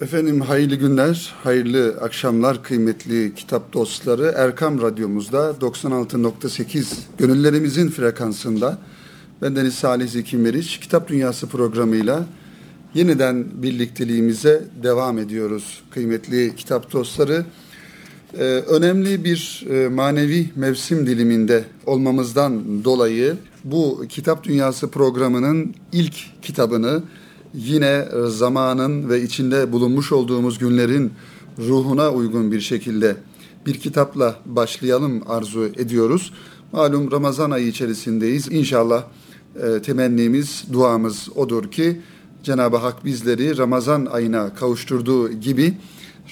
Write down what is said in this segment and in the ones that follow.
Efendim hayırlı günler, hayırlı akşamlar kıymetli kitap dostları. Erkam Radyomuzda 96.8 gönüllerimizin frekansında bendeniz Salih Zeki Meriç Kitap Dünyası programıyla yeniden birlikteliğimize devam ediyoruz kıymetli kitap dostları. Ee, önemli bir e, manevi mevsim diliminde olmamızdan dolayı bu Kitap Dünyası programının ilk kitabını yine zamanın ve içinde bulunmuş olduğumuz günlerin ruhuna uygun bir şekilde bir kitapla başlayalım arzu ediyoruz. Malum Ramazan ayı içerisindeyiz. İnşallah e, temennimiz, duamız odur ki Cenab-ı Hak bizleri Ramazan ayına kavuşturduğu gibi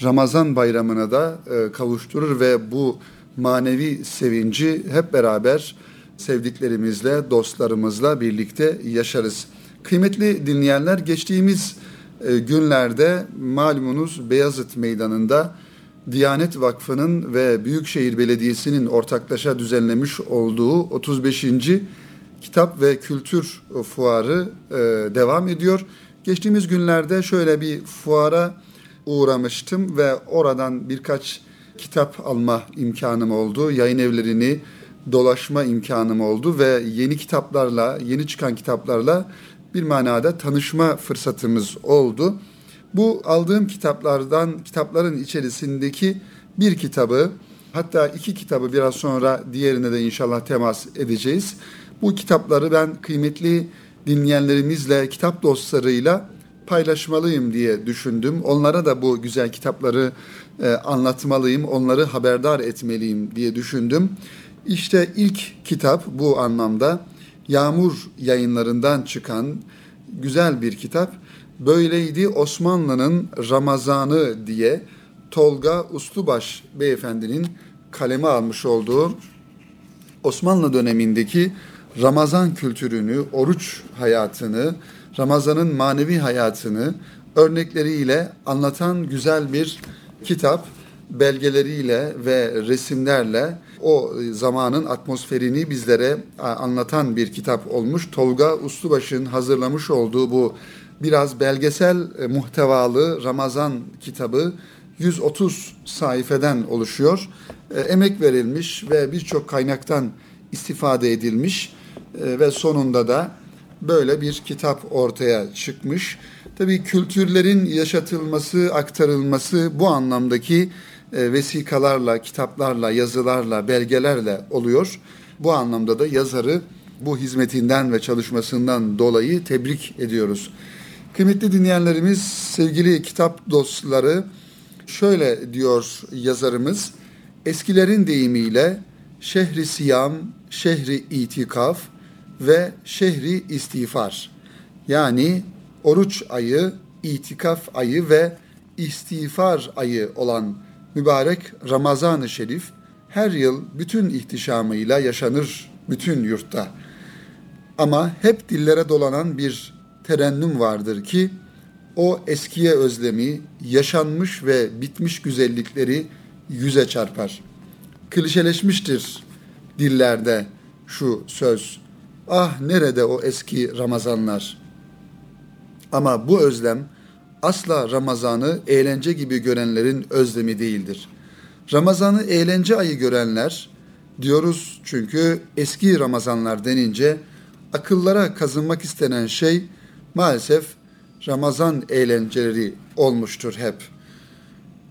Ramazan bayramına da e, kavuşturur ve bu manevi sevinci hep beraber sevdiklerimizle, dostlarımızla birlikte yaşarız. Kıymetli dinleyenler geçtiğimiz e, günlerde malumunuz Beyazıt Meydanı'nda Diyanet Vakfı'nın ve Büyükşehir Belediyesi'nin ortaklaşa düzenlemiş olduğu 35. Kitap ve Kültür Fuarı e, devam ediyor. Geçtiğimiz günlerde şöyle bir fuara uğramıştım ve oradan birkaç kitap alma imkanım oldu. Yayın evlerini dolaşma imkanım oldu ve yeni kitaplarla, yeni çıkan kitaplarla bir manada tanışma fırsatımız oldu. Bu aldığım kitaplardan, kitapların içerisindeki bir kitabı, hatta iki kitabı biraz sonra diğerine de inşallah temas edeceğiz. Bu kitapları ben kıymetli dinleyenlerimizle, kitap dostlarıyla paylaşmalıyım diye düşündüm. Onlara da bu güzel kitapları e, anlatmalıyım, onları haberdar etmeliyim diye düşündüm. İşte ilk kitap bu anlamda Yağmur yayınlarından çıkan güzel bir kitap. Böyleydi Osmanlı'nın Ramazanı diye Tolga Uslubaş beyefendinin kaleme almış olduğu Osmanlı dönemindeki Ramazan kültürünü, oruç hayatını, Ramazan'ın manevi hayatını örnekleriyle anlatan güzel bir kitap belgeleriyle ve resimlerle o zamanın atmosferini bizlere anlatan bir kitap olmuş. Tolga Uslubaş'ın hazırlamış olduğu bu biraz belgesel e, muhtevalı Ramazan kitabı 130 sayfeden oluşuyor. E, emek verilmiş ve birçok kaynaktan istifade edilmiş e, ve sonunda da böyle bir kitap ortaya çıkmış. Tabii kültürlerin yaşatılması, aktarılması bu anlamdaki e, vesikalarla, kitaplarla, yazılarla, belgelerle oluyor. Bu anlamda da yazarı bu hizmetinden ve çalışmasından dolayı tebrik ediyoruz. Kıymetli dinleyenlerimiz, sevgili kitap dostları, şöyle diyor yazarımız, eskilerin deyimiyle şehri siyam, şehri itikaf ve şehri istiğfar. Yani oruç ayı, itikaf ayı ve istiğfar ayı olan mübarek Ramazan-ı Şerif her yıl bütün ihtişamıyla yaşanır bütün yurtta. Ama hep dillere dolanan bir terennüm vardır ki o eskiye özlemi, yaşanmış ve bitmiş güzellikleri yüze çarpar. Klişeleşmiştir dillerde şu söz. Ah nerede o eski Ramazanlar? Ama bu özlem asla Ramazan'ı eğlence gibi görenlerin özlemi değildir. Ramazan'ı eğlence ayı görenler diyoruz çünkü eski Ramazanlar denince akıllara kazınmak istenen şey maalesef Ramazan eğlenceleri olmuştur hep.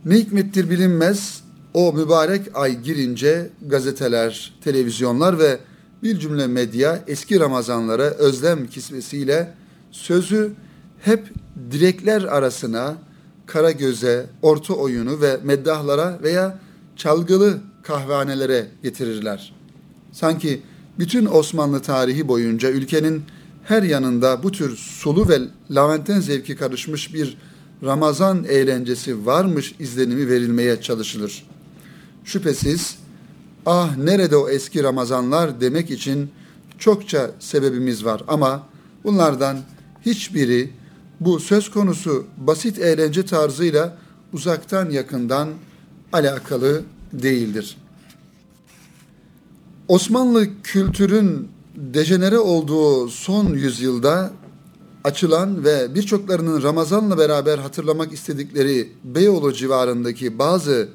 Ne hikmettir bilinmez o mübarek ay girince gazeteler, televizyonlar ve bir cümle medya eski Ramazanlara özlem kisvesiyle sözü hep direkler arasına kara göze, orta oyunu ve meddahlara veya çalgılı kahvehanelere getirirler. Sanki bütün Osmanlı tarihi boyunca ülkenin her yanında bu tür sulu ve laventen zevki karışmış bir Ramazan eğlencesi varmış izlenimi verilmeye çalışılır. Şüphesiz ah nerede o eski Ramazanlar demek için çokça sebebimiz var ama bunlardan hiçbiri bu söz konusu basit eğlence tarzıyla uzaktan yakından alakalı değildir. Osmanlı kültürün dejenere olduğu son yüzyılda açılan ve birçoklarının Ramazan'la beraber hatırlamak istedikleri Beyoğlu civarındaki bazı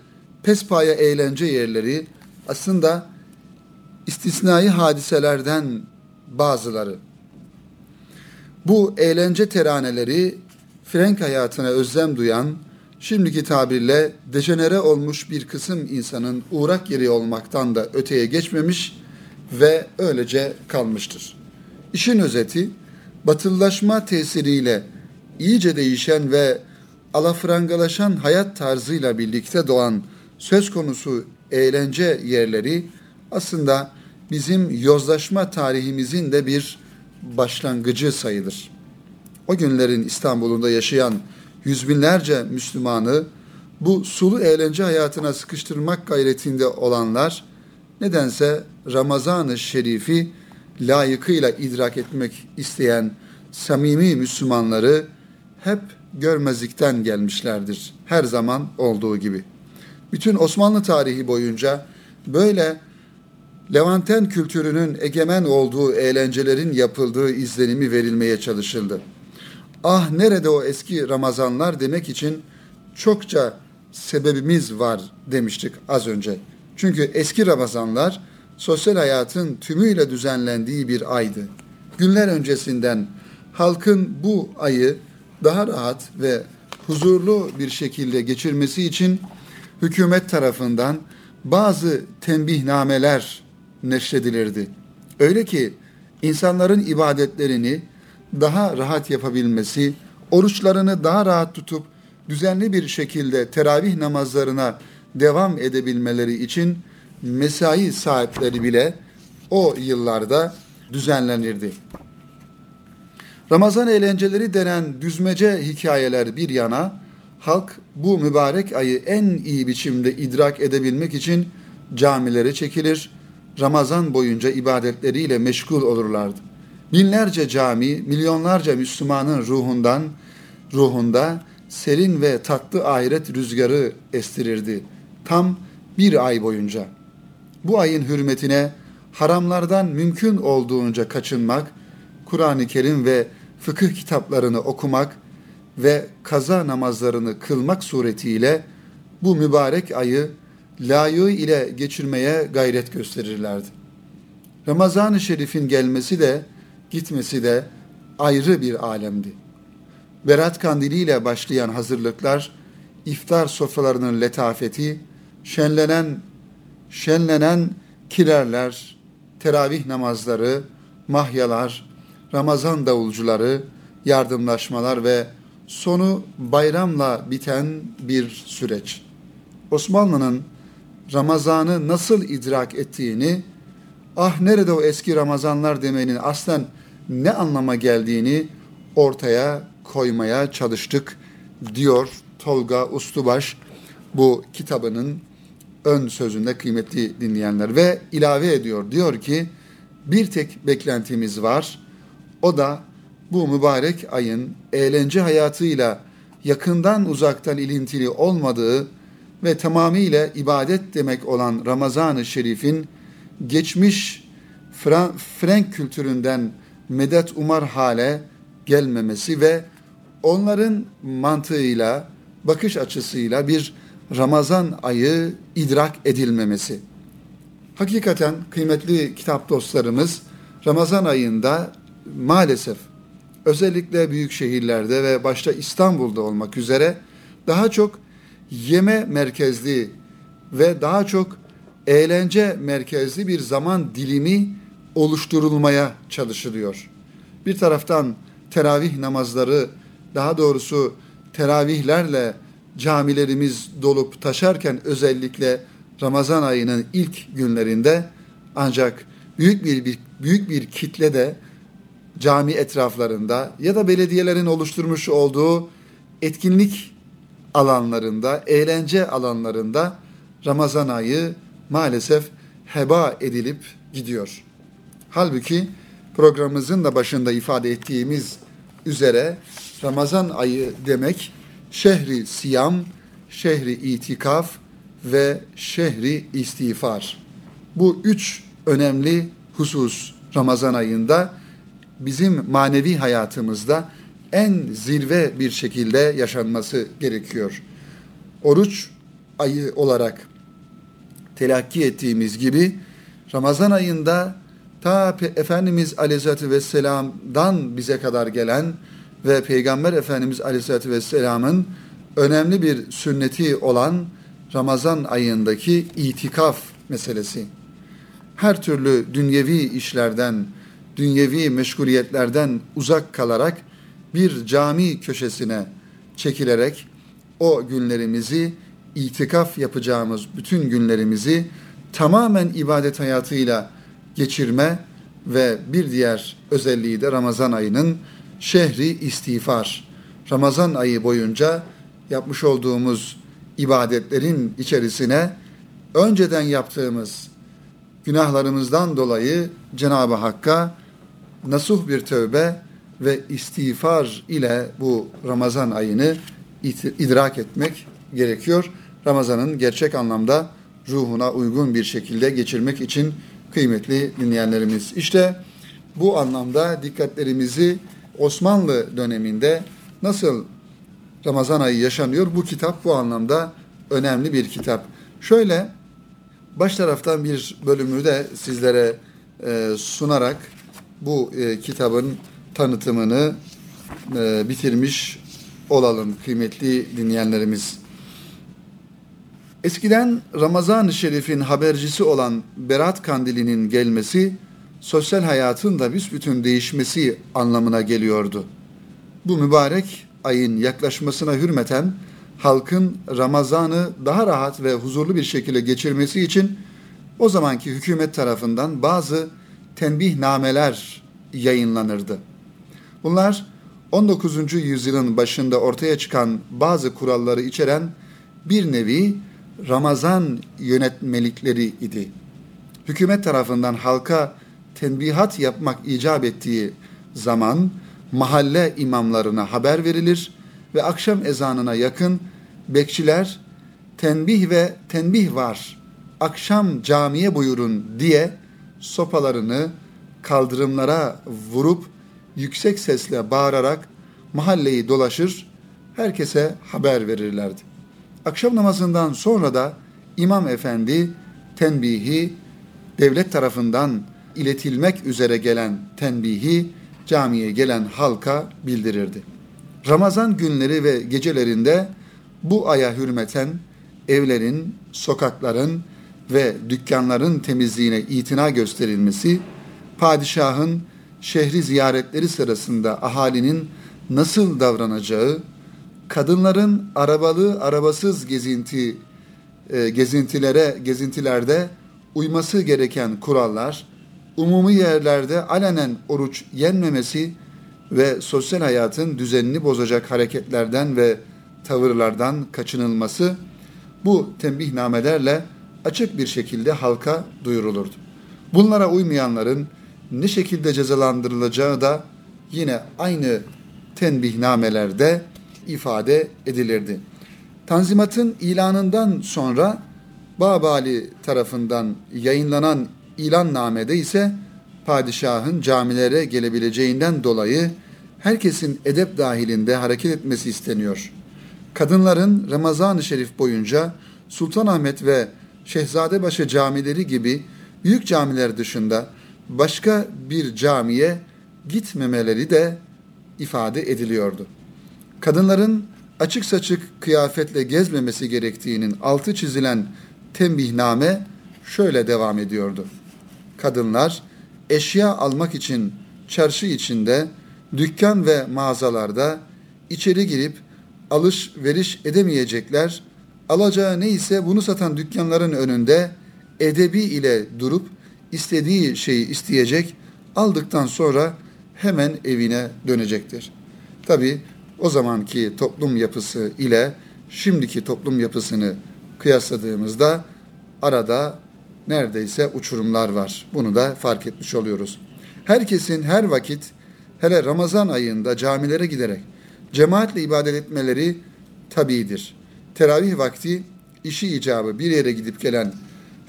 pespaya eğlence yerleri aslında istisnai hadiselerden bazıları. Bu eğlence teraneleri Frank hayatına özlem duyan, şimdiki tabirle dejenere olmuş bir kısım insanın uğrak yeri olmaktan da öteye geçmemiş ve öylece kalmıştır. İşin özeti, batılılaşma tesiriyle iyice değişen ve alafrangalaşan hayat tarzıyla birlikte doğan söz konusu eğlence yerleri aslında bizim yozlaşma tarihimizin de bir başlangıcı sayılır. O günlerin İstanbul'unda yaşayan yüz binlerce Müslümanı bu sulu eğlence hayatına sıkıştırmak gayretinde olanlar nedense Ramazan-ı Şerif'i layıkıyla idrak etmek isteyen samimi Müslümanları hep görmezlikten gelmişlerdir. Her zaman olduğu gibi. Bütün Osmanlı tarihi boyunca böyle Levanten kültürünün egemen olduğu eğlencelerin yapıldığı izlenimi verilmeye çalışıldı. Ah nerede o eski Ramazanlar demek için çokça sebebimiz var demiştik az önce. Çünkü eski Ramazanlar sosyal hayatın tümüyle düzenlendiği bir aydı. Günler öncesinden halkın bu ayı daha rahat ve huzurlu bir şekilde geçirmesi için hükümet tarafından bazı tembihnameler neşredilirdi. Öyle ki insanların ibadetlerini daha rahat yapabilmesi, oruçlarını daha rahat tutup düzenli bir şekilde teravih namazlarına devam edebilmeleri için mesai saatleri bile o yıllarda düzenlenirdi. Ramazan eğlenceleri denen düzmece hikayeler bir yana, halk bu mübarek ayı en iyi biçimde idrak edebilmek için camilere çekilir, Ramazan boyunca ibadetleriyle meşgul olurlardı. Binlerce cami, milyonlarca Müslümanın ruhundan, ruhunda serin ve tatlı ahiret rüzgarı estirirdi. Tam bir ay boyunca. Bu ayın hürmetine haramlardan mümkün olduğunca kaçınmak, Kur'an-ı Kerim ve fıkıh kitaplarını okumak ve kaza namazlarını kılmak suretiyle bu mübarek ayı layığı ile geçirmeye gayret gösterirlerdi. Ramazan-ı Şerif'in gelmesi de gitmesi de ayrı bir alemdi. Berat kandiliyle başlayan hazırlıklar, iftar sofralarının letafeti, şenlenen şenlenen kilerler, teravih namazları, mahyalar, Ramazan davulcuları, yardımlaşmalar ve sonu bayramla biten bir süreç. Osmanlı'nın Ramazan'ı nasıl idrak ettiğini, ah nerede o eski Ramazanlar demenin aslen ne anlama geldiğini ortaya koymaya çalıştık diyor Tolga Ustubaş bu kitabının ön sözünde kıymetli dinleyenler ve ilave ediyor. Diyor ki bir tek beklentimiz var. O da bu mübarek ayın eğlence hayatıyla yakından uzaktan ilintili olmadığı ve tamamıyla ibadet demek olan Ramazan-ı Şerif'in geçmiş Frank kültüründen medet umar hale gelmemesi ve onların mantığıyla, bakış açısıyla bir Ramazan ayı idrak edilmemesi. Hakikaten kıymetli kitap dostlarımız Ramazan ayında maalesef özellikle büyük şehirlerde ve başta İstanbul'da olmak üzere daha çok yeme merkezli ve daha çok eğlence merkezli bir zaman dilimi oluşturulmaya çalışılıyor. Bir taraftan teravih namazları, daha doğrusu teravihlerle camilerimiz dolup taşarken özellikle Ramazan ayının ilk günlerinde ancak büyük bir, bir büyük bir kitle de cami etraflarında ya da belediyelerin oluşturmuş olduğu etkinlik alanlarında, eğlence alanlarında Ramazan ayı maalesef heba edilip gidiyor. Halbuki programımızın da başında ifade ettiğimiz üzere Ramazan ayı demek şehri siyam, şehri itikaf ve şehri istiğfar. Bu üç önemli husus Ramazan ayında bizim manevi hayatımızda en zirve bir şekilde yaşanması gerekiyor. Oruç ayı olarak telakki ettiğimiz gibi Ramazan ayında ta Efendimiz Aleyhisselatü Vesselam'dan bize kadar gelen ve Peygamber Efendimiz Aleyhisselatü Vesselam'ın önemli bir sünneti olan Ramazan ayındaki itikaf meselesi. Her türlü dünyevi işlerden, dünyevi meşguliyetlerden uzak kalarak bir cami köşesine çekilerek o günlerimizi itikaf yapacağımız bütün günlerimizi tamamen ibadet hayatıyla geçirme ve bir diğer özelliği de Ramazan ayının şehri istiğfar. Ramazan ayı boyunca yapmış olduğumuz ibadetlerin içerisine önceden yaptığımız günahlarımızdan dolayı Cenab-ı Hakk'a nasuh bir tövbe ve istiğfar ile bu Ramazan ayını idrak etmek gerekiyor. Ramazan'ın gerçek anlamda ruhuna uygun bir şekilde geçirmek için kıymetli dinleyenlerimiz. İşte bu anlamda dikkatlerimizi Osmanlı döneminde nasıl Ramazan ayı yaşanıyor bu kitap bu anlamda önemli bir kitap. Şöyle baş taraftan bir bölümü de sizlere e, sunarak bu e, kitabın tanıtımını e, bitirmiş olalım kıymetli dinleyenlerimiz. Eskiden Ramazan-ı Şerif'in habercisi olan Berat Kandili'nin gelmesi, sosyal hayatın da büsbütün değişmesi anlamına geliyordu. Bu mübarek ayın yaklaşmasına hürmeten halkın Ramazan'ı daha rahat ve huzurlu bir şekilde geçirmesi için o zamanki hükümet tarafından bazı tenbihnameler yayınlanırdı. Bunlar 19. yüzyılın başında ortaya çıkan bazı kuralları içeren bir nevi Ramazan yönetmelikleri idi. Hükümet tarafından halka tenbihat yapmak icap ettiği zaman mahalle imamlarına haber verilir ve akşam ezanına yakın bekçiler tenbih ve tenbih var akşam camiye buyurun diye sopalarını kaldırımlara vurup yüksek sesle bağırarak mahalleyi dolaşır, herkese haber verirlerdi. Akşam namazından sonra da İmam Efendi tenbihi devlet tarafından iletilmek üzere gelen tenbihi camiye gelen halka bildirirdi. Ramazan günleri ve gecelerinde bu aya hürmeten evlerin, sokakların ve dükkanların temizliğine itina gösterilmesi, padişahın şehri ziyaretleri sırasında ahalinin nasıl davranacağı, kadınların arabalı arabasız gezinti e, gezintilere gezintilerde uyması gereken kurallar, umumi yerlerde alenen oruç yenmemesi ve sosyal hayatın düzenini bozacak hareketlerden ve tavırlardan kaçınılması bu tembihnamelerle açık bir şekilde halka duyurulurdu. Bunlara uymayanların ne şekilde cezalandırılacağı da yine aynı tenbihnamelerde ifade edilirdi. Tanzimatın ilanından sonra Babali tarafından yayınlanan ilannamede ise padişahın camilere gelebileceğinden dolayı herkesin edep dahilinde hareket etmesi isteniyor. Kadınların Ramazan-ı Şerif boyunca Sultanahmet ve Şehzadebaşı camileri gibi büyük camiler dışında başka bir camiye gitmemeleri de ifade ediliyordu. Kadınların açık saçık kıyafetle gezmemesi gerektiğinin altı çizilen tembihname şöyle devam ediyordu. Kadınlar eşya almak için çarşı içinde, dükkan ve mağazalarda içeri girip alışveriş edemeyecekler alacağı neyse bunu satan dükkanların önünde edebi ile durup istediği şeyi isteyecek, aldıktan sonra hemen evine dönecektir. Tabi o zamanki toplum yapısı ile şimdiki toplum yapısını kıyasladığımızda arada neredeyse uçurumlar var. Bunu da fark etmiş oluyoruz. Herkesin her vakit hele Ramazan ayında camilere giderek cemaatle ibadet etmeleri tabidir teravih vakti işi icabı bir yere gidip gelen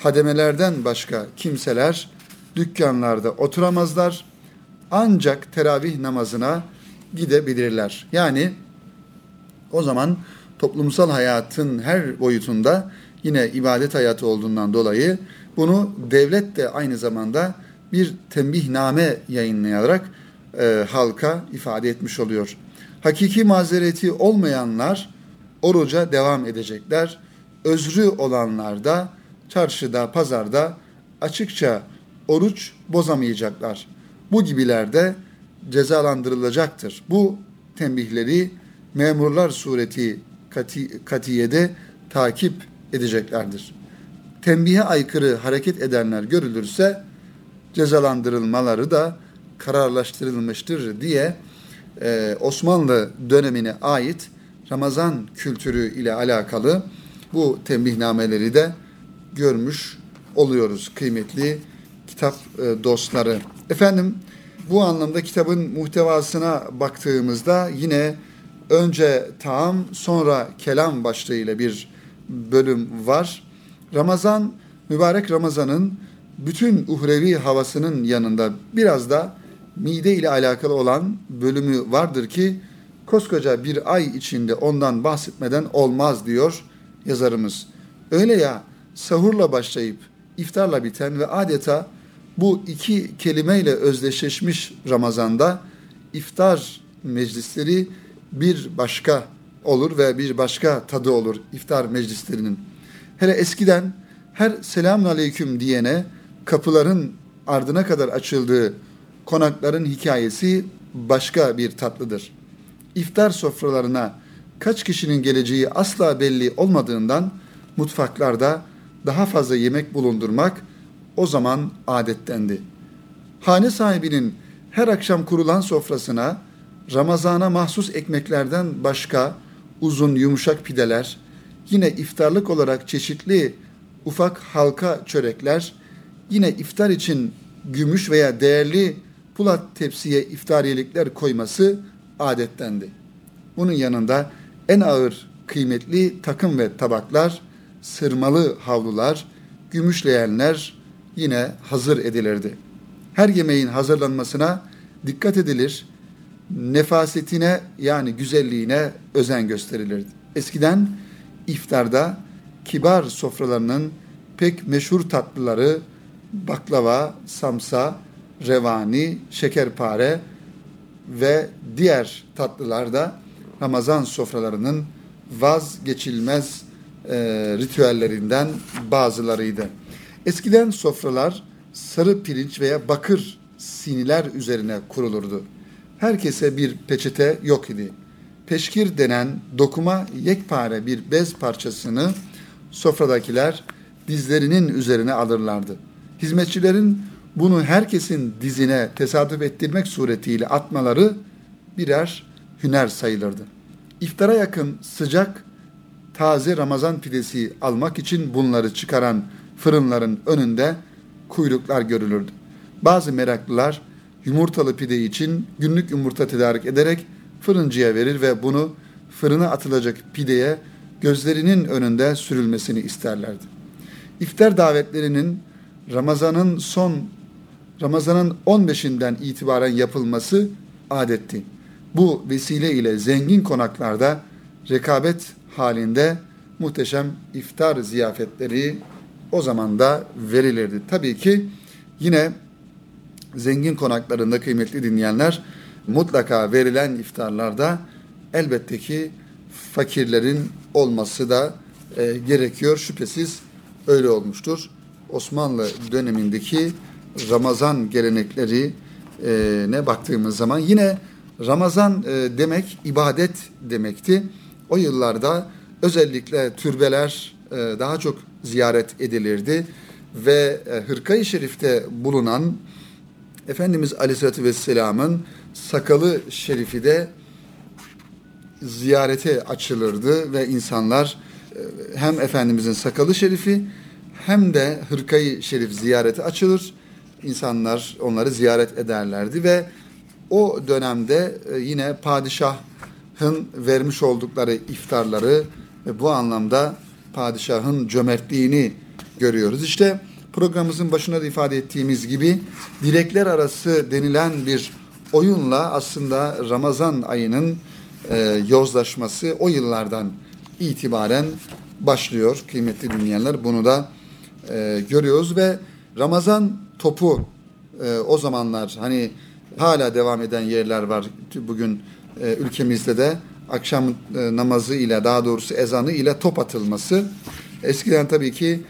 hademelerden başka kimseler dükkanlarda oturamazlar. Ancak teravih namazına gidebilirler. Yani o zaman toplumsal hayatın her boyutunda yine ibadet hayatı olduğundan dolayı bunu devlet de aynı zamanda bir tembihname yayınlayarak e, halka ifade etmiş oluyor. Hakiki mazereti olmayanlar oruca devam edecekler. Özrü olanlar da çarşıda, pazarda açıkça oruç bozamayacaklar. Bu gibiler de cezalandırılacaktır. Bu tembihleri memurlar sureti kati, katiyede takip edeceklerdir. Tembihe aykırı hareket edenler görülürse cezalandırılmaları da kararlaştırılmıştır diye e, Osmanlı dönemine ait Ramazan kültürü ile alakalı bu tembihnameleri de görmüş oluyoruz kıymetli kitap e, dostları. Efendim bu anlamda kitabın muhtevasına baktığımızda yine önce taam sonra kelam başlığıyla bir bölüm var. Ramazan, mübarek Ramazan'ın bütün uhrevi havasının yanında biraz da mide ile alakalı olan bölümü vardır ki koskoca bir ay içinde ondan bahsetmeden olmaz diyor yazarımız. Öyle ya sahurla başlayıp iftarla biten ve adeta bu iki kelimeyle özdeşleşmiş Ramazan'da iftar meclisleri bir başka olur ve bir başka tadı olur iftar meclislerinin. Hele eskiden her selamun aleyküm diyene kapıların ardına kadar açıldığı konakların hikayesi başka bir tatlıdır. İftar sofralarına kaç kişinin geleceği asla belli olmadığından mutfaklarda daha fazla yemek bulundurmak o zaman adettendi. Hane sahibinin her akşam kurulan sofrasına Ramazana mahsus ekmeklerden başka uzun yumuşak pideler, yine iftarlık olarak çeşitli ufak halka çörekler, yine iftar için gümüş veya değerli pulat tepsiye iftariyelikler koyması adettendi. Bunun yanında en ağır kıymetli takım ve tabaklar, sırmalı havlular, gümüş leğenler yine hazır edilirdi. Her yemeğin hazırlanmasına dikkat edilir, nefasetine yani güzelliğine özen gösterilirdi. Eskiden iftarda kibar sofralarının pek meşhur tatlıları baklava, samsa, revani, şekerpare ve diğer tatlılar da Ramazan sofralarının vazgeçilmez e, ritüellerinden bazılarıydı. Eskiden sofralar sarı pirinç veya bakır siniler üzerine kurulurdu. Herkese bir peçete yok idi. Peşkir denen dokuma yekpare bir bez parçasını sofradakiler dizlerinin üzerine alırlardı. Hizmetçilerin bunu herkesin dizine tesadüf ettirmek suretiyle atmaları birer hüner sayılırdı. İftara yakın sıcak taze Ramazan pidesi almak için bunları çıkaran fırınların önünde kuyruklar görülürdü. Bazı meraklılar yumurtalı pide için günlük yumurta tedarik ederek fırıncıya verir ve bunu fırına atılacak pideye gözlerinin önünde sürülmesini isterlerdi. İftar davetlerinin Ramazan'ın son Ramazan'ın 15'inden itibaren yapılması adetti. Bu vesile ile zengin konaklarda rekabet halinde muhteşem iftar ziyafetleri o zaman da verilirdi. Tabii ki yine zengin konaklarında kıymetli dinleyenler mutlaka verilen iftarlarda elbette ki fakirlerin olması da e, gerekiyor. Şüphesiz öyle olmuştur. Osmanlı dönemindeki Ramazan gelenekleri e, ne baktığımız zaman yine Ramazan e, demek ibadet demekti. O yıllarda özellikle türbeler e, daha çok ziyaret edilirdi ve e, Hırkayı Şerif'te bulunan Efendimiz Aleyhisselatü Vesselam'ın sakalı şerifi de ziyarete açılırdı ve insanlar e, hem Efendimizin sakalı şerifi hem de hırkayı şerif ziyarete açılır. İnsanlar onları ziyaret ederlerdi ve o dönemde e, yine padişahın vermiş oldukları iftarları ve bu anlamda padişahın cömertliğini görüyoruz. İşte programımızın başında da ifade ettiğimiz gibi direkler arası denilen bir oyunla aslında Ramazan ayının e, yozlaşması o yıllardan itibaren başlıyor kıymetli dinleyenler. Bunu da e, görüyoruz ve Ramazan topu e, o zamanlar hani hala devam eden yerler var bugün e, ülkemizde de akşam e, namazı ile daha doğrusu ezanı ile top atılması. Eskiden tabii ki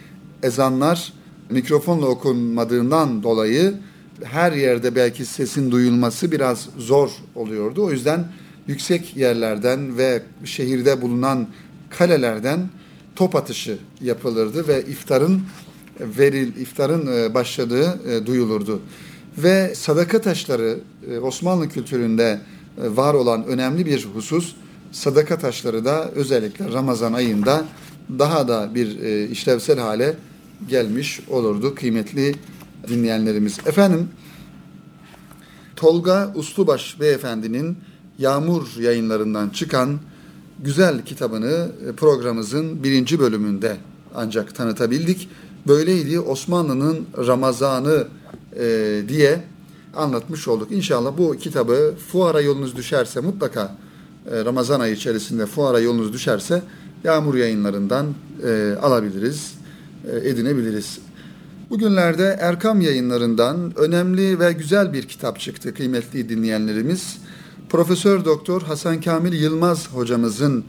ezanlar mikrofonla okunmadığından dolayı her yerde belki sesin duyulması biraz zor oluyordu. O yüzden yüksek yerlerden ve şehirde bulunan kalelerden top atışı yapılırdı ve iftarın veril iftarın e, başladığı duyulurdu. Ve sadaka taşları Osmanlı kültüründe var olan önemli bir husus sadaka taşları da özellikle Ramazan ayında daha da bir işlevsel hale gelmiş olurdu kıymetli dinleyenlerimiz. Efendim Tolga Uslubaş beyefendinin Yağmur yayınlarından çıkan güzel kitabını programımızın birinci bölümünde ancak tanıtabildik. Böyleydi Osmanlı'nın Ramazanı e, diye anlatmış olduk. İnşallah bu kitabı fuara yolunuz düşerse mutlaka e, Ramazan ayı içerisinde fuara yolunuz düşerse Yağmur yayınlarından e, alabiliriz, e, edinebiliriz. Bugünlerde Erkam yayınlarından önemli ve güzel bir kitap çıktı kıymetli dinleyenlerimiz. Profesör Doktor Hasan Kamil Yılmaz hocamızın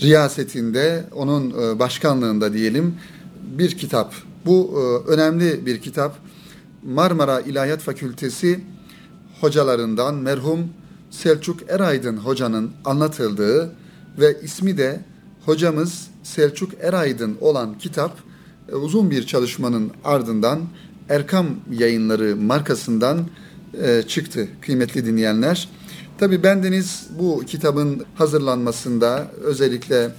riyasetinde, onun başkanlığında diyelim bir kitap. Bu önemli bir kitap. Marmara İlahiyat Fakültesi hocalarından merhum Selçuk Eraydın hocanın anlatıldığı ve ismi de hocamız Selçuk Eraydın olan kitap e, uzun bir çalışmanın ardından Erkam Yayınları markasından e, çıktı kıymetli dinleyenler. Tabi bendeniz bu kitabın hazırlanmasında özellikle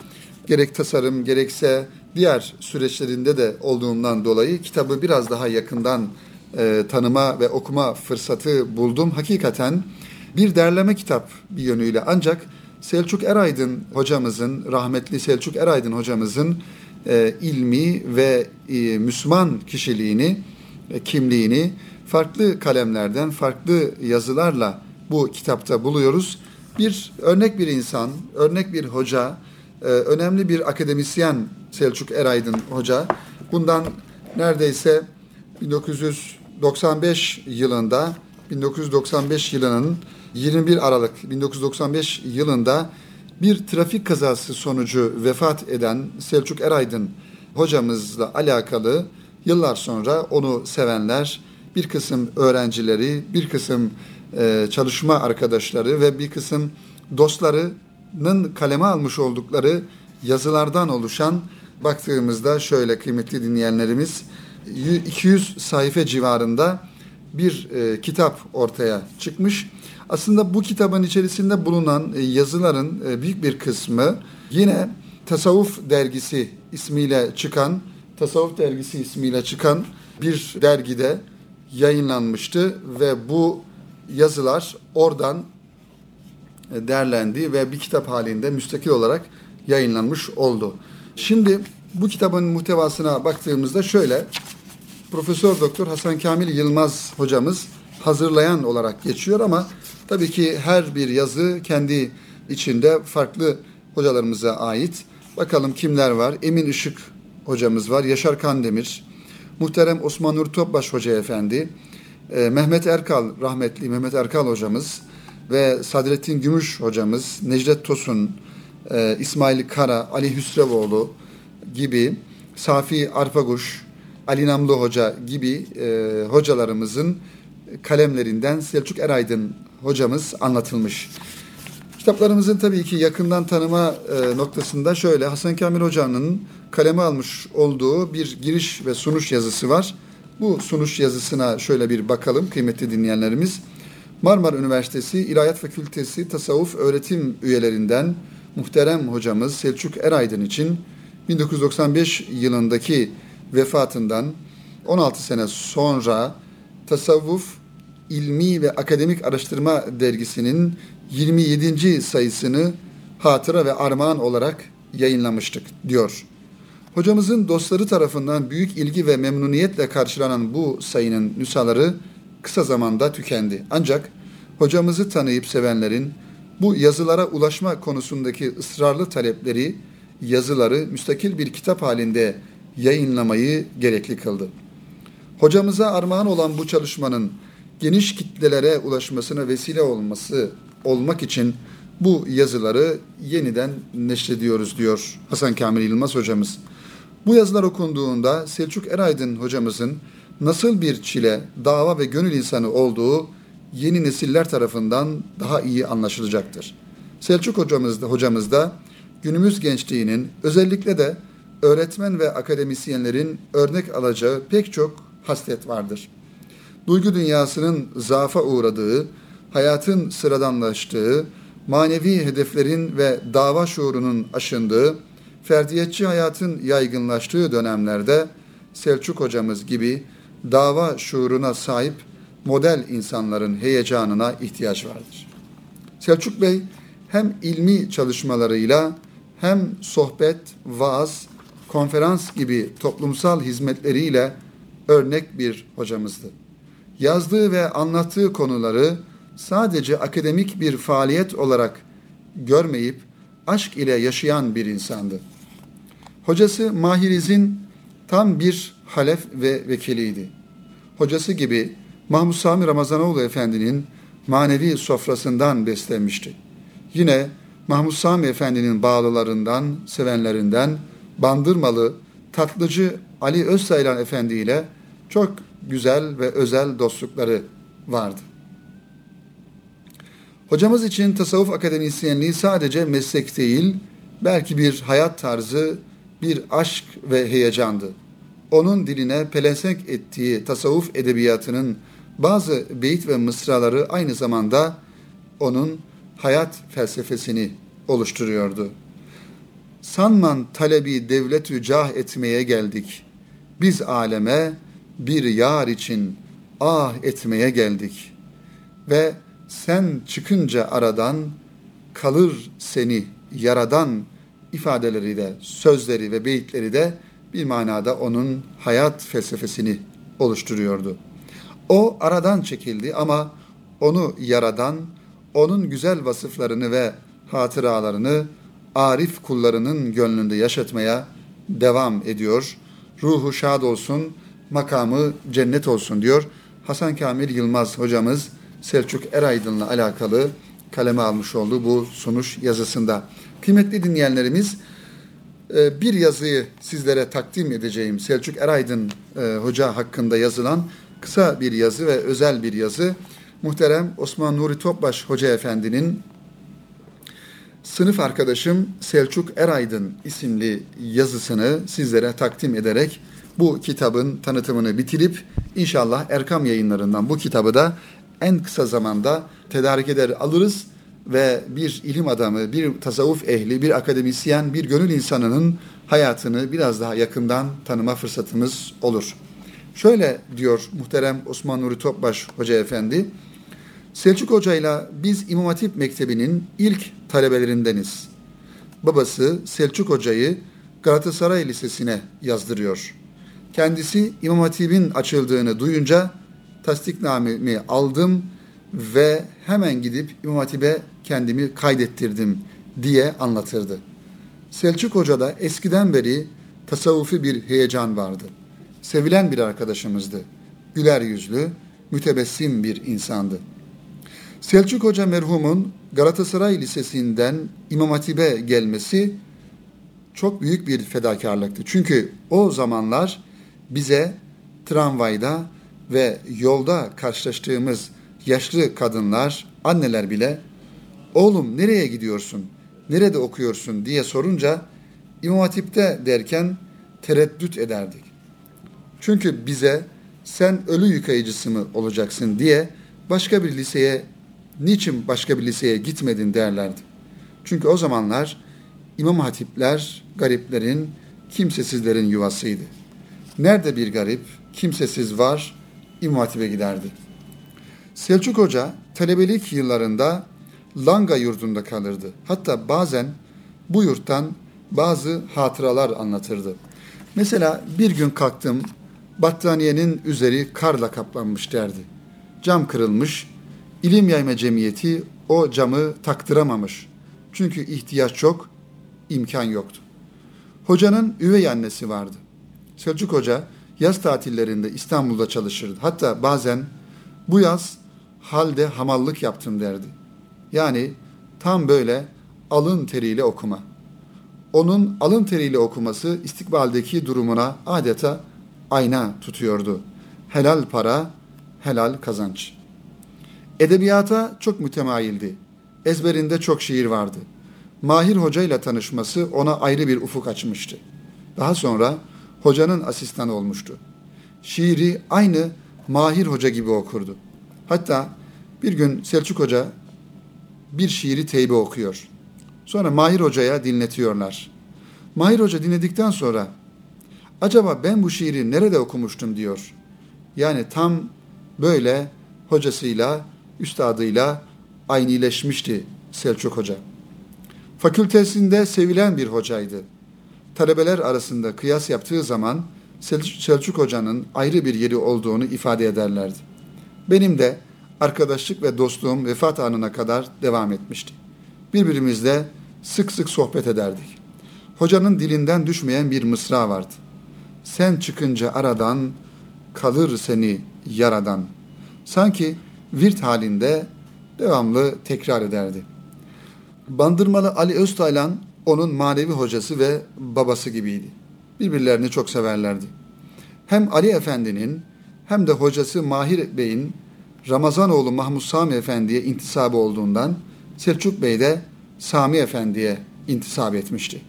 gerek tasarım gerekse diğer süreçlerinde de olduğundan dolayı kitabı biraz daha yakından e, tanıma ve okuma fırsatı buldum. Hakikaten bir derleme kitap bir yönüyle ancak Selçuk Eraydın hocamızın, rahmetli Selçuk Eraydın hocamızın e, ilmi ve e, Müslüman kişiliğini, e, kimliğini farklı kalemlerden, farklı yazılarla bu kitapta buluyoruz. Bir örnek bir insan, örnek bir hoca, e, önemli bir akademisyen Selçuk Eraydın Hoca. Bundan neredeyse 1995 yılında 1995 yılının 21 Aralık 1995 yılında bir trafik kazası sonucu vefat eden Selçuk Eraydın hocamızla alakalı yıllar sonra onu sevenler, bir kısım öğrencileri, bir kısım e, çalışma arkadaşları ve bir kısım dostlarının kaleme almış oldukları yazılardan oluşan baktığımızda şöyle kıymetli dinleyenlerimiz 200 sayfa civarında bir e, kitap ortaya çıkmış. Aslında bu kitabın içerisinde bulunan e, yazıların e, büyük bir kısmı yine Tasavvuf dergisi ismiyle çıkan Tasavvuf dergisi ismiyle çıkan bir dergide yayınlanmıştı ve bu yazılar oradan e, derlendi ve bir kitap halinde müstakil olarak yayınlanmış oldu. Şimdi bu kitabın muhtevasına baktığımızda şöyle Profesör Doktor Hasan Kamil Yılmaz hocamız hazırlayan olarak geçiyor ama tabii ki her bir yazı kendi içinde farklı hocalarımıza ait. Bakalım kimler var? Emin Işık hocamız var, Yaşar Kandemir, muhterem Osman Nur Topbaş Hoca Efendi, e, Mehmet Erkal, rahmetli Mehmet Erkal hocamız ve Sadrettin Gümüş hocamız, Necdet Tosun, e, İsmail Kara, Ali Hüsrevoğlu gibi, Safi Arpaguş, Ali Namlı Hoca gibi e, hocalarımızın kalemlerinden Selçuk Eraydın hocamız anlatılmış. Kitaplarımızın tabii ki yakından tanıma e, noktasında şöyle Hasan Kamil Hoca'nın kaleme almış olduğu bir giriş ve sunuş yazısı var. Bu sunuş yazısına şöyle bir bakalım kıymetli dinleyenlerimiz. Marmara Üniversitesi İlahiyat Fakültesi Tasavvuf Öğretim Üyelerinden muhterem hocamız Selçuk Eraydın için 1995 yılındaki vefatından 16 sene sonra Tasavvuf İlmi ve Akademik Araştırma Dergisi'nin 27. sayısını hatıra ve armağan olarak yayınlamıştık diyor. Hocamızın dostları tarafından büyük ilgi ve memnuniyetle karşılanan bu sayının nüshaları kısa zamanda tükendi. Ancak hocamızı tanıyıp sevenlerin bu yazılara ulaşma konusundaki ısrarlı talepleri yazıları müstakil bir kitap halinde yayınlamayı gerekli kıldı. Hocamıza armağan olan bu çalışmanın geniş kitlelere ulaşmasına vesile olması olmak için bu yazıları yeniden neşrediyoruz diyor Hasan Kamil Yılmaz hocamız. Bu yazılar okunduğunda Selçuk Eraydın hocamızın nasıl bir çile, dava ve gönül insanı olduğu yeni nesiller tarafından daha iyi anlaşılacaktır. Selçuk hocamız da, hocamız da günümüz gençliğinin özellikle de öğretmen ve akademisyenlerin örnek alacağı pek çok haslet vardır. Duygu dünyasının zaafa uğradığı, hayatın sıradanlaştığı, manevi hedeflerin ve dava şuurunun aşındığı, ferdiyetçi hayatın yaygınlaştığı dönemlerde Selçuk hocamız gibi dava şuuruna sahip model insanların heyecanına ihtiyaç vardır. Selçuk Bey hem ilmi çalışmalarıyla hem sohbet, vaaz, konferans gibi toplumsal hizmetleriyle örnek bir hocamızdı. Yazdığı ve anlattığı konuları sadece akademik bir faaliyet olarak görmeyip aşk ile yaşayan bir insandı. Hocası Mahiriz'in tam bir halef ve vekiliydi. Hocası gibi Mahmud Sami Ramazanoğlu Efendi'nin manevi sofrasından beslenmişti. Yine Mahmud Sami Efendi'nin bağlılarından, sevenlerinden Bandırmalı tatlıcı Ali Özsaylan Efendi ile çok güzel ve özel dostlukları vardı. Hocamız için tasavvuf akademisyenliği sadece meslek değil, belki bir hayat tarzı, bir aşk ve heyecandı. Onun diline pelesenk ettiği tasavvuf edebiyatının bazı beyit ve mısraları aynı zamanda onun hayat felsefesini oluşturuyordu. Sanman talebi devletü cah etmeye geldik. Biz aleme bir yar için ah etmeye geldik. Ve sen çıkınca aradan kalır seni yaradan ifadeleri de, sözleri ve beyitleri de bir manada onun hayat felsefesini oluşturuyordu. O aradan çekildi ama onu yaradan, onun güzel vasıflarını ve hatıralarını arif kullarının gönlünde yaşatmaya devam ediyor. Ruhu şad olsun, makamı cennet olsun diyor. Hasan Kamil Yılmaz hocamız Selçuk Eraydın'la alakalı kaleme almış olduğu bu sunuş yazısında. Kıymetli dinleyenlerimiz e, bir yazıyı sizlere takdim edeceğim. Selçuk Eraydın e, hoca hakkında yazılan kısa bir yazı ve özel bir yazı. Muhterem Osman Nuri Topbaş Hoca Efendi'nin sınıf arkadaşım Selçuk Eraydın isimli yazısını sizlere takdim ederek bu kitabın tanıtımını bitirip inşallah Erkam yayınlarından bu kitabı da en kısa zamanda tedarik eder alırız ve bir ilim adamı, bir tasavvuf ehli, bir akademisyen, bir gönül insanının hayatını biraz daha yakından tanıma fırsatımız olur. Şöyle diyor muhterem Osman Nuri Topbaş Hoca Efendi, Selçuk Hoca ile biz İmam Hatip Mektebi'nin ilk talebelerindeniz. Babası Selçuk Hoca'yı Galatasaray Lisesi'ne yazdırıyor. Kendisi İmam Hatip'in açıldığını duyunca tasdiknamemi aldım ve hemen gidip İmam Hatip'e kendimi kaydettirdim diye anlatırdı. Selçuk Hoca'da eskiden beri tasavvufi bir heyecan vardı. Sevilen bir arkadaşımızdı. Güler yüzlü, mütebessim bir insandı. Selçuk Hoca merhumun Galatasaray Lisesi'nden İmam Hatip'e gelmesi çok büyük bir fedakarlıktı. Çünkü o zamanlar bize tramvayda ve yolda karşılaştığımız yaşlı kadınlar, anneler bile oğlum nereye gidiyorsun, nerede okuyorsun diye sorunca İmam Hatip'te derken tereddüt ederdik. Çünkü bize sen ölü yıkayıcısı mı olacaksın diye başka bir liseye niçin başka bir liseye gitmedin derlerdi. Çünkü o zamanlar İmam Hatipler gariplerin, kimsesizlerin yuvasıydı. Nerede bir garip, kimsesiz var, İmam Hatip'e giderdi. Selçuk Hoca talebelik yıllarında Langa yurdunda kalırdı. Hatta bazen bu yurttan bazı hatıralar anlatırdı. Mesela bir gün kalktım, battaniyenin üzeri karla kaplanmış derdi. Cam kırılmış, İlim Yayma Cemiyeti o camı taktıramamış. Çünkü ihtiyaç çok, imkan yoktu. Hocanın üvey annesi vardı. Selçuk Hoca yaz tatillerinde İstanbul'da çalışırdı. Hatta bazen bu yaz halde hamallık yaptım derdi. Yani tam böyle alın teriyle okuma. Onun alın teriyle okuması istikbaldeki durumuna adeta ayna tutuyordu. Helal para, helal kazanç. Edebiyata çok mütemayildi. Ezberinde çok şiir vardı. Mahir Hoca ile tanışması ona ayrı bir ufuk açmıştı. Daha sonra hocanın asistanı olmuştu. Şiiri aynı Mahir Hoca gibi okurdu. Hatta bir gün Selçuk Hoca bir şiiri teybe okuyor. Sonra Mahir Hoca'ya dinletiyorlar. Mahir Hoca dinledikten sonra acaba ben bu şiiri nerede okumuştum diyor. Yani tam böyle hocasıyla, üstadıyla aynileşmişti Selçuk Hoca. Fakültesinde sevilen bir hocaydı. Talebeler arasında kıyas yaptığı zaman Selçuk Hoca'nın ayrı bir yeri olduğunu ifade ederlerdi. Benim de arkadaşlık ve dostluğum vefat anına kadar devam etmişti. Birbirimizle sık sık sohbet ederdik. Hocanın dilinden düşmeyen bir mısra vardı. Sen çıkınca aradan kalır seni yaradan. Sanki virt halinde devamlı tekrar ederdi. Bandırmalı Ali Öztaylan onun manevi hocası ve babası gibiydi. Birbirlerini çok severlerdi. Hem Ali Efendi'nin hem de hocası Mahir Bey'in Ramazanoğlu Mahmud Sami Efendi'ye intisabı olduğundan Selçuk Bey de Sami Efendi'ye intisap etmişti.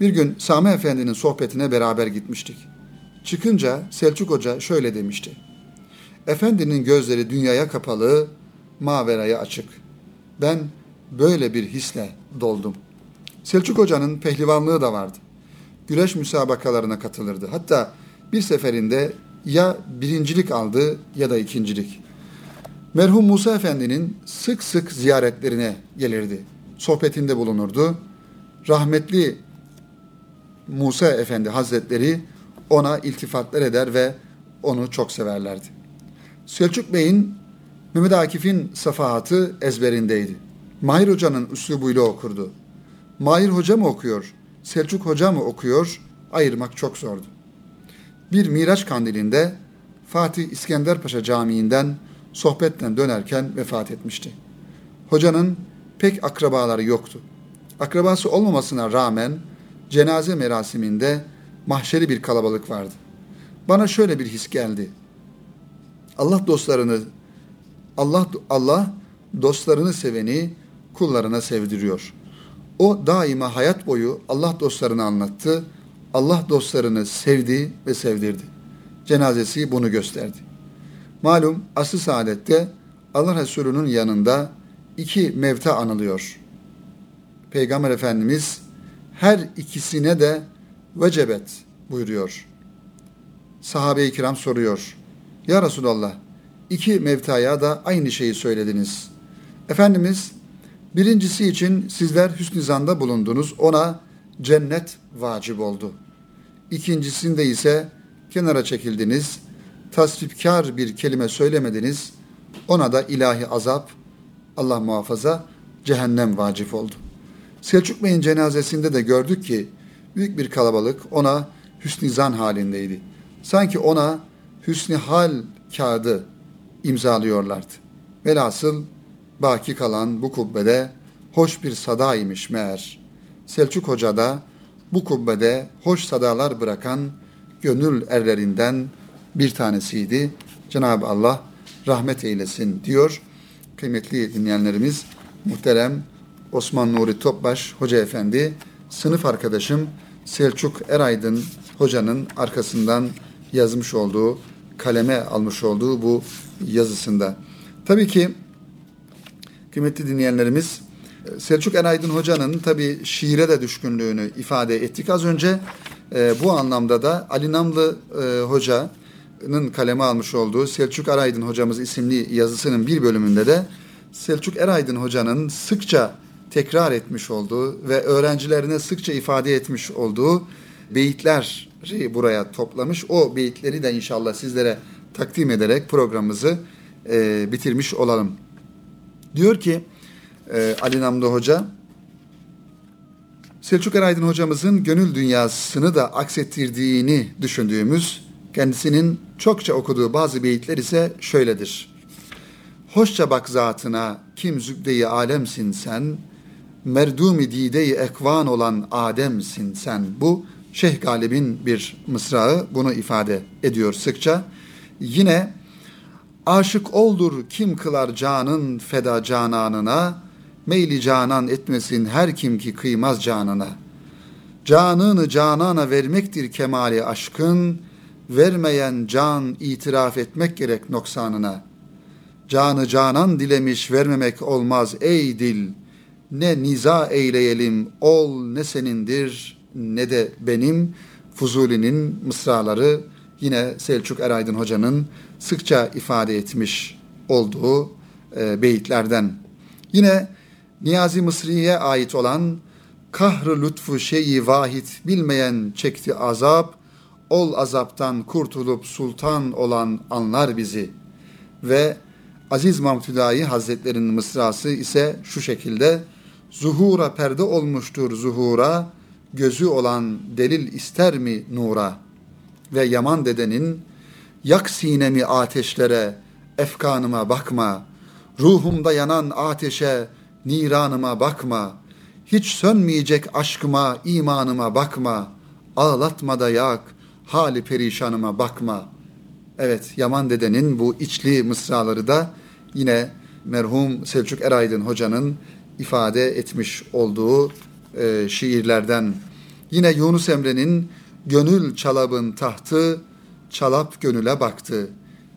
Bir gün Sami Efendi'nin sohbetine beraber gitmiştik. Çıkınca Selçuk Hoca şöyle demişti. Efendinin gözleri dünyaya kapalı, maveraya açık. Ben böyle bir hisle doldum. Selçuk Hoca'nın pehlivanlığı da vardı. Güreş müsabakalarına katılırdı. Hatta bir seferinde ya birincilik aldı ya da ikincilik. Merhum Musa Efendi'nin sık sık ziyaretlerine gelirdi. Sohbetinde bulunurdu. Rahmetli Musa Efendi Hazretleri ona iltifatlar eder ve onu çok severlerdi. Selçuk Bey'in Mehmet Akif'in safahatı ezberindeydi. Mahir Hoca'nın üslubuyla okurdu. Mahir Hoca mı okuyor, Selçuk Hoca mı okuyor ayırmak çok zordu. Bir Miraç kandilinde Fatih İskender Paşa Camii'nden sohbetten dönerken vefat etmişti. Hocanın pek akrabaları yoktu. Akrabası olmamasına rağmen cenaze merasiminde mahşeri bir kalabalık vardı. Bana şöyle bir his geldi. Allah dostlarını Allah Allah dostlarını seveni kullarına sevdiriyor. O daima hayat boyu Allah dostlarını anlattı. Allah dostlarını sevdi ve sevdirdi. Cenazesi bunu gösterdi. Malum asıl saadette Allah Resulü'nün yanında iki mevta anılıyor. Peygamber Efendimiz her ikisine de vecebet buyuruyor. Sahabe-i kiram soruyor. Ya Resulallah iki mevtaya da aynı şeyi söylediniz. Efendimiz birincisi için sizler hüsnü zanda bulundunuz. Ona cennet vacip oldu. İkincisinde ise kenara çekildiniz. Tasvipkar bir kelime söylemediniz. Ona da ilahi azap, Allah muhafaza, cehennem vacip oldu. Selçuk Bey'in cenazesinde de gördük ki büyük bir kalabalık ona hüsnü zan halindeydi. Sanki ona hüsnü hal kağıdı imzalıyorlardı. Velhasıl baki kalan bu kubbede hoş bir sadaymış meğer. Selçuk Hoca da bu kubbede hoş sadalar bırakan gönül erlerinden bir tanesiydi. Cenab-ı Allah rahmet eylesin diyor. Kıymetli dinleyenlerimiz, muhterem Osman Nuri Topbaş Hoca Efendi, sınıf arkadaşım Selçuk Eraydın Hoca'nın arkasından yazmış olduğu, kaleme almış olduğu bu yazısında. Tabii ki kıymetli dinleyenlerimiz Selçuk Eraydın Hoca'nın tabii şiire de düşkünlüğünü ifade ettik az önce. E, bu anlamda da Ali Namlı e, Hoca'nın kaleme almış olduğu Selçuk Eraydın Hocamız isimli yazısının bir bölümünde de Selçuk Eraydın Hoca'nın sıkça tekrar etmiş olduğu ve öğrencilerine sıkça ifade etmiş olduğu beyitleri buraya toplamış. O beyitleri de inşallah sizlere takdim ederek programımızı e, bitirmiş olalım. Diyor ki e, Ali Namlı Hoca, Selçuk Eraydın hocamızın gönül dünyasını da aksettirdiğini düşündüğümüz, kendisinin çokça okuduğu bazı beyitler ise şöyledir. Hoşça bak zatına, kim zübdeyi alemsin sen, merdumi dideyi ekvan olan Adem'sin sen. Bu Şeyh Galip'in bir mısrağı bunu ifade ediyor sıkça. Yine aşık oldur kim kılar canın feda cananına, meyli canan etmesin her kim ki kıymaz canına. Canını canana vermektir kemali aşkın, vermeyen can itiraf etmek gerek noksanına. Canı canan dilemiş vermemek olmaz ey dil. Ne niza eyleyelim ol ne senindir ne de benim. Fuzuli'nin mısraları yine Selçuk Eraydın Hoca'nın sıkça ifade etmiş olduğu e, beyitlerden. Yine Niyazi Mısri'ye ait olan kahrı lütfu şeyi vahit bilmeyen çekti azap, ol azaptan kurtulup sultan olan anlar bizi. Ve Aziz Mahmud Hüdayi Hazretlerinin mısrası ise şu şekilde Zuhura perde olmuştur zuhura, gözü olan delil ister mi nura? Ve Yaman dedenin yak sinemi ateşlere, efkanıma bakma, ruhumda yanan ateşe, niranıma bakma, hiç sönmeyecek aşkıma, imanıma bakma, ağlatma da yak, hali perişanıma bakma. Evet, Yaman dedenin bu içli mısraları da yine merhum Selçuk Eraydın hocanın ifade etmiş olduğu e, şiirlerden. Yine Yunus Emre'nin Gönül çalabın tahtı, çalap gönüle baktı.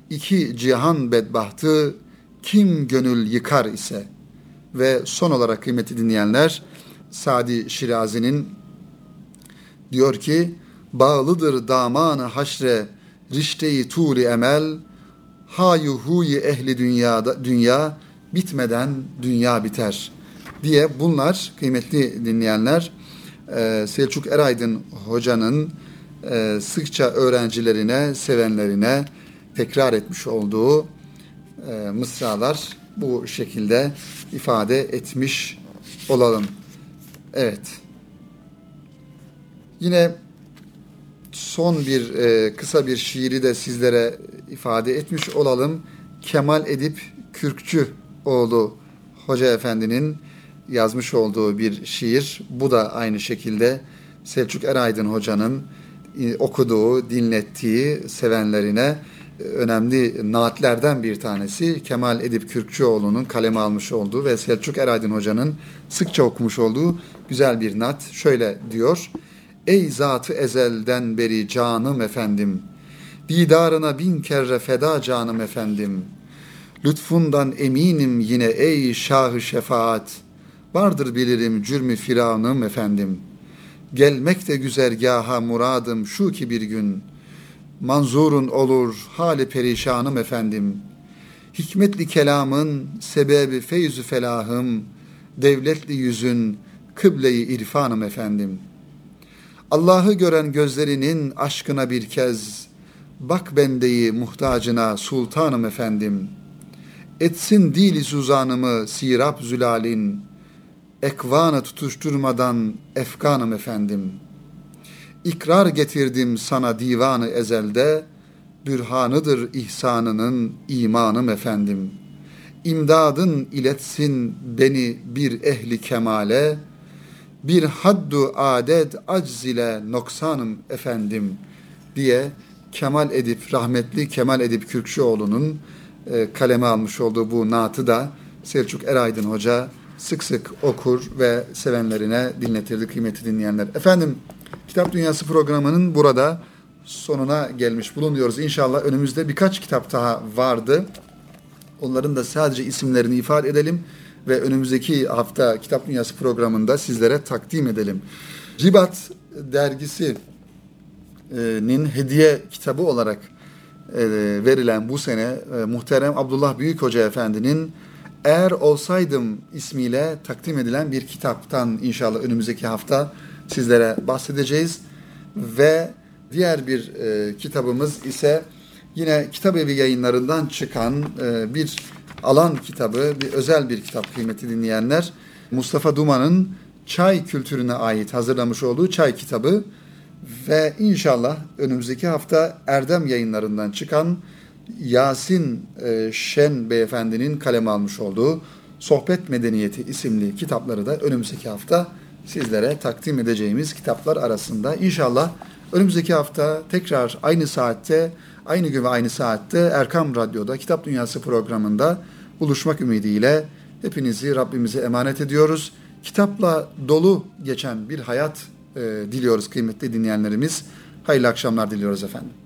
İki cihan bedbahtı, kim gönül yıkar ise. Ve son olarak kıymeti dinleyenler, Sadi Şirazi'nin diyor ki, bağlıdır damanı haşre, rişteyi turi emel, hayu huyi ehli dünyada, dünya bitmeden dünya biter diye bunlar kıymetli dinleyenler e, Selçuk Eraydın hocanın e, sıkça öğrencilerine, sevenlerine tekrar etmiş olduğu e, mısralar bu şekilde ifade etmiş olalım. Evet. Yine son bir kısa bir şiiri de sizlere ifade etmiş olalım. Kemal Edip Kürkçü oğlu Hoca Efendi'nin yazmış olduğu bir şiir. Bu da aynı şekilde Selçuk Eraydın Hoca'nın e, okuduğu, dinlettiği sevenlerine e, önemli naatlerden bir tanesi. Kemal Edip Kürkçüoğlu'nun kaleme almış olduğu ve Selçuk Eraydın Hoca'nın sıkça okumuş olduğu güzel bir naat. Şöyle diyor. Ey zatı ezelden beri canım efendim, didarına bin kere feda canım efendim. Lütfundan eminim yine ey şahı şefaat, vardır bilirim cürmü firavunum efendim. Gelmek de güzergaha muradım şu ki bir gün, manzurun olur hali perişanım efendim. Hikmetli kelamın sebebi feyzü felahım, devletli yüzün kıbleyi irfanım efendim.'' Allah'ı gören gözlerinin aşkına bir kez, bak bendeyi muhtacına sultanım efendim. Etsin dili suzanımı sirap zülalin, ekvanı tutuşturmadan efkanım efendim. İkrar getirdim sana divanı ezelde, bürhanıdır ihsanının imanım efendim. İmdadın iletsin beni bir ehli kemale, bir haddu adet acz ile noksanım efendim diye Kemal Edip, rahmetli Kemal Edip Kürkçüoğlu'nun e, kaleme almış olduğu bu naatı da Selçuk Eraydın Hoca sık sık okur ve sevenlerine dinletirdi kıymeti dinleyenler. Efendim Kitap Dünyası programının burada sonuna gelmiş bulunuyoruz. İnşallah önümüzde birkaç kitap daha vardı. Onların da sadece isimlerini ifade edelim ve önümüzdeki hafta Kitap Dünyası programında sizlere takdim edelim. Ribat dergisinin hediye kitabı olarak verilen bu sene muhterem Abdullah Büyük Hoca Efendi'nin Eğer Olsaydım ismiyle takdim edilen bir kitaptan inşallah önümüzdeki hafta sizlere bahsedeceğiz. Ve diğer bir e, kitabımız ise Yine Kitap Evi yayınlarından çıkan e, bir alan kitabı, bir özel bir kitap kıymetli dinleyenler. Mustafa Duman'ın çay kültürüne ait hazırlamış olduğu çay kitabı ve inşallah önümüzdeki hafta Erdem yayınlarından çıkan Yasin e, Şen beyefendinin kaleme almış olduğu Sohbet Medeniyeti isimli kitapları da önümüzdeki hafta sizlere takdim edeceğimiz kitaplar arasında. İnşallah önümüzdeki hafta tekrar aynı saatte, aynı gün ve aynı saatte Erkam Radyo'da Kitap Dünyası programında buluşmak ümidiyle hepinizi Rabbimize emanet ediyoruz. Kitapla dolu geçen bir hayat e, diliyoruz kıymetli dinleyenlerimiz. Hayırlı akşamlar diliyoruz efendim.